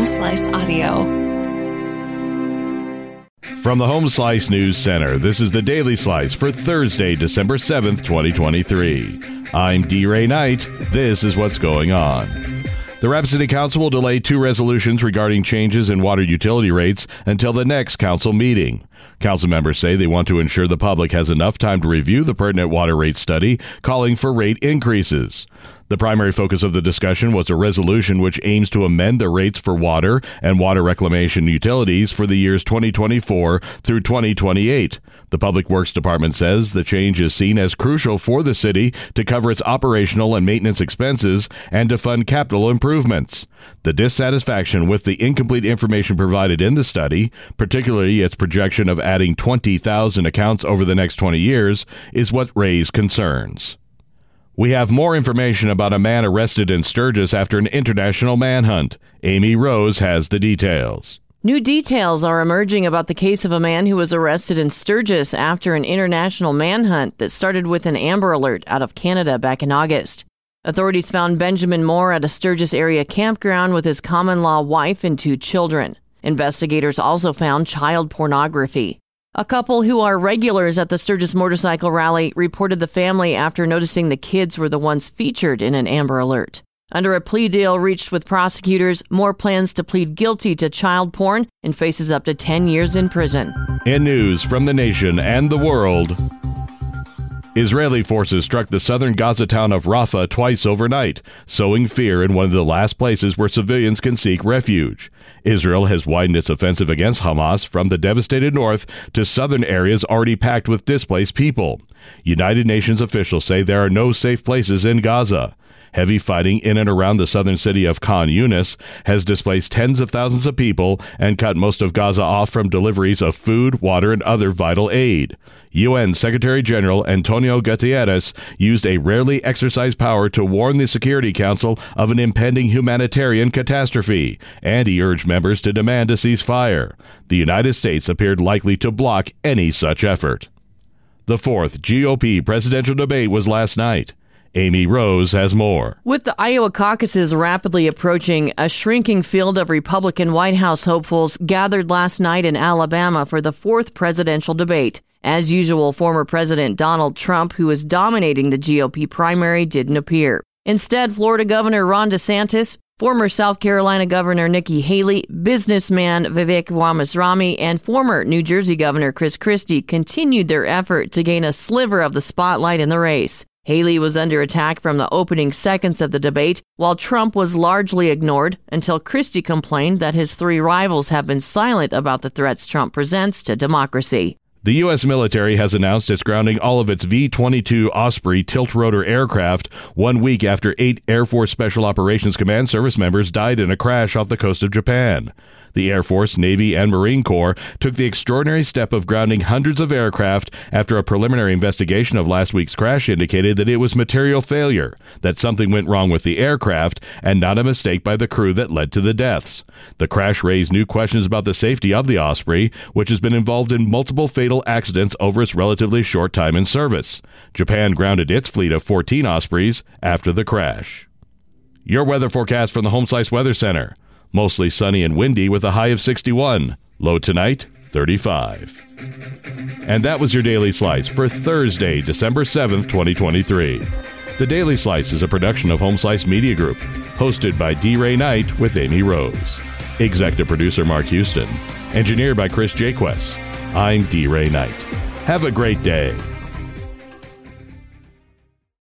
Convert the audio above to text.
Home Slice Audio. From the Home Slice News Center, this is the Daily Slice for Thursday, December 7th, 2023. I'm D. Ray Knight. This is what's going on. The City Council will delay two resolutions regarding changes in water utility rates until the next council meeting. Council members say they want to ensure the public has enough time to review the pertinent water rate study, calling for rate increases. The primary focus of the discussion was a resolution which aims to amend the rates for water and water reclamation utilities for the years 2024 through 2028. The Public Works Department says the change is seen as crucial for the city to cover its operational and maintenance expenses and to fund capital improvements. The dissatisfaction with the incomplete information provided in the study, particularly its projection of adding 20,000 accounts over the next 20 years, is what raised concerns. We have more information about a man arrested in Sturgis after an international manhunt. Amy Rose has the details. New details are emerging about the case of a man who was arrested in Sturgis after an international manhunt that started with an Amber Alert out of Canada back in August. Authorities found Benjamin Moore at a Sturgis area campground with his common law wife and two children. Investigators also found child pornography. A couple who are regulars at the Sturgis Motorcycle Rally reported the family after noticing the kids were the ones featured in an Amber Alert. Under a plea deal reached with prosecutors, Moore plans to plead guilty to child porn and faces up to 10 years in prison. In news from the nation and the world, Israeli forces struck the southern Gaza town of Rafah twice overnight, sowing fear in one of the last places where civilians can seek refuge. Israel has widened its offensive against Hamas from the devastated north to southern areas already packed with displaced people. United Nations officials say there are no safe places in Gaza. Heavy fighting in and around the southern city of Khan Yunis has displaced tens of thousands of people and cut most of Gaza off from deliveries of food, water, and other vital aid. UN Secretary General Antonio Guterres used a rarely exercised power to warn the Security Council of an impending humanitarian catastrophe, and he urged members to demand a ceasefire. The United States appeared likely to block any such effort. The fourth GOP presidential debate was last night. Amy Rose has more. With the Iowa caucuses rapidly approaching, a shrinking field of Republican White House hopefuls gathered last night in Alabama for the fourth presidential debate. As usual, former President Donald Trump, who is dominating the GOP primary, didn't appear. Instead, Florida Governor Ron DeSantis, former South Carolina Governor Nikki Haley, businessman Vivek Ramaswamy, and former New Jersey Governor Chris Christie continued their effort to gain a sliver of the spotlight in the race. Haley was under attack from the opening seconds of the debate, while Trump was largely ignored until Christie complained that his three rivals have been silent about the threats Trump presents to democracy. The U.S. military has announced it's grounding all of its V 22 Osprey tilt rotor aircraft one week after eight Air Force Special Operations Command service members died in a crash off the coast of Japan. The Air Force, Navy, and Marine Corps took the extraordinary step of grounding hundreds of aircraft after a preliminary investigation of last week's crash indicated that it was material failure, that something went wrong with the aircraft, and not a mistake by the crew that led to the deaths. The crash raised new questions about the safety of the Osprey, which has been involved in multiple fatal accidents over its relatively short time in service. Japan grounded its fleet of 14 Ospreys after the crash. Your weather forecast from the Home Slice Weather Center. Mostly sunny and windy with a high of 61. Low tonight, 35. And that was your Daily Slice for Thursday, December 7th, 2023. The Daily Slice is a production of Home Slice Media Group, hosted by D. Ray Knight with Amy Rose. Executive producer Mark Houston. Engineered by Chris Jaquess. I'm D. Ray Knight. Have a great day.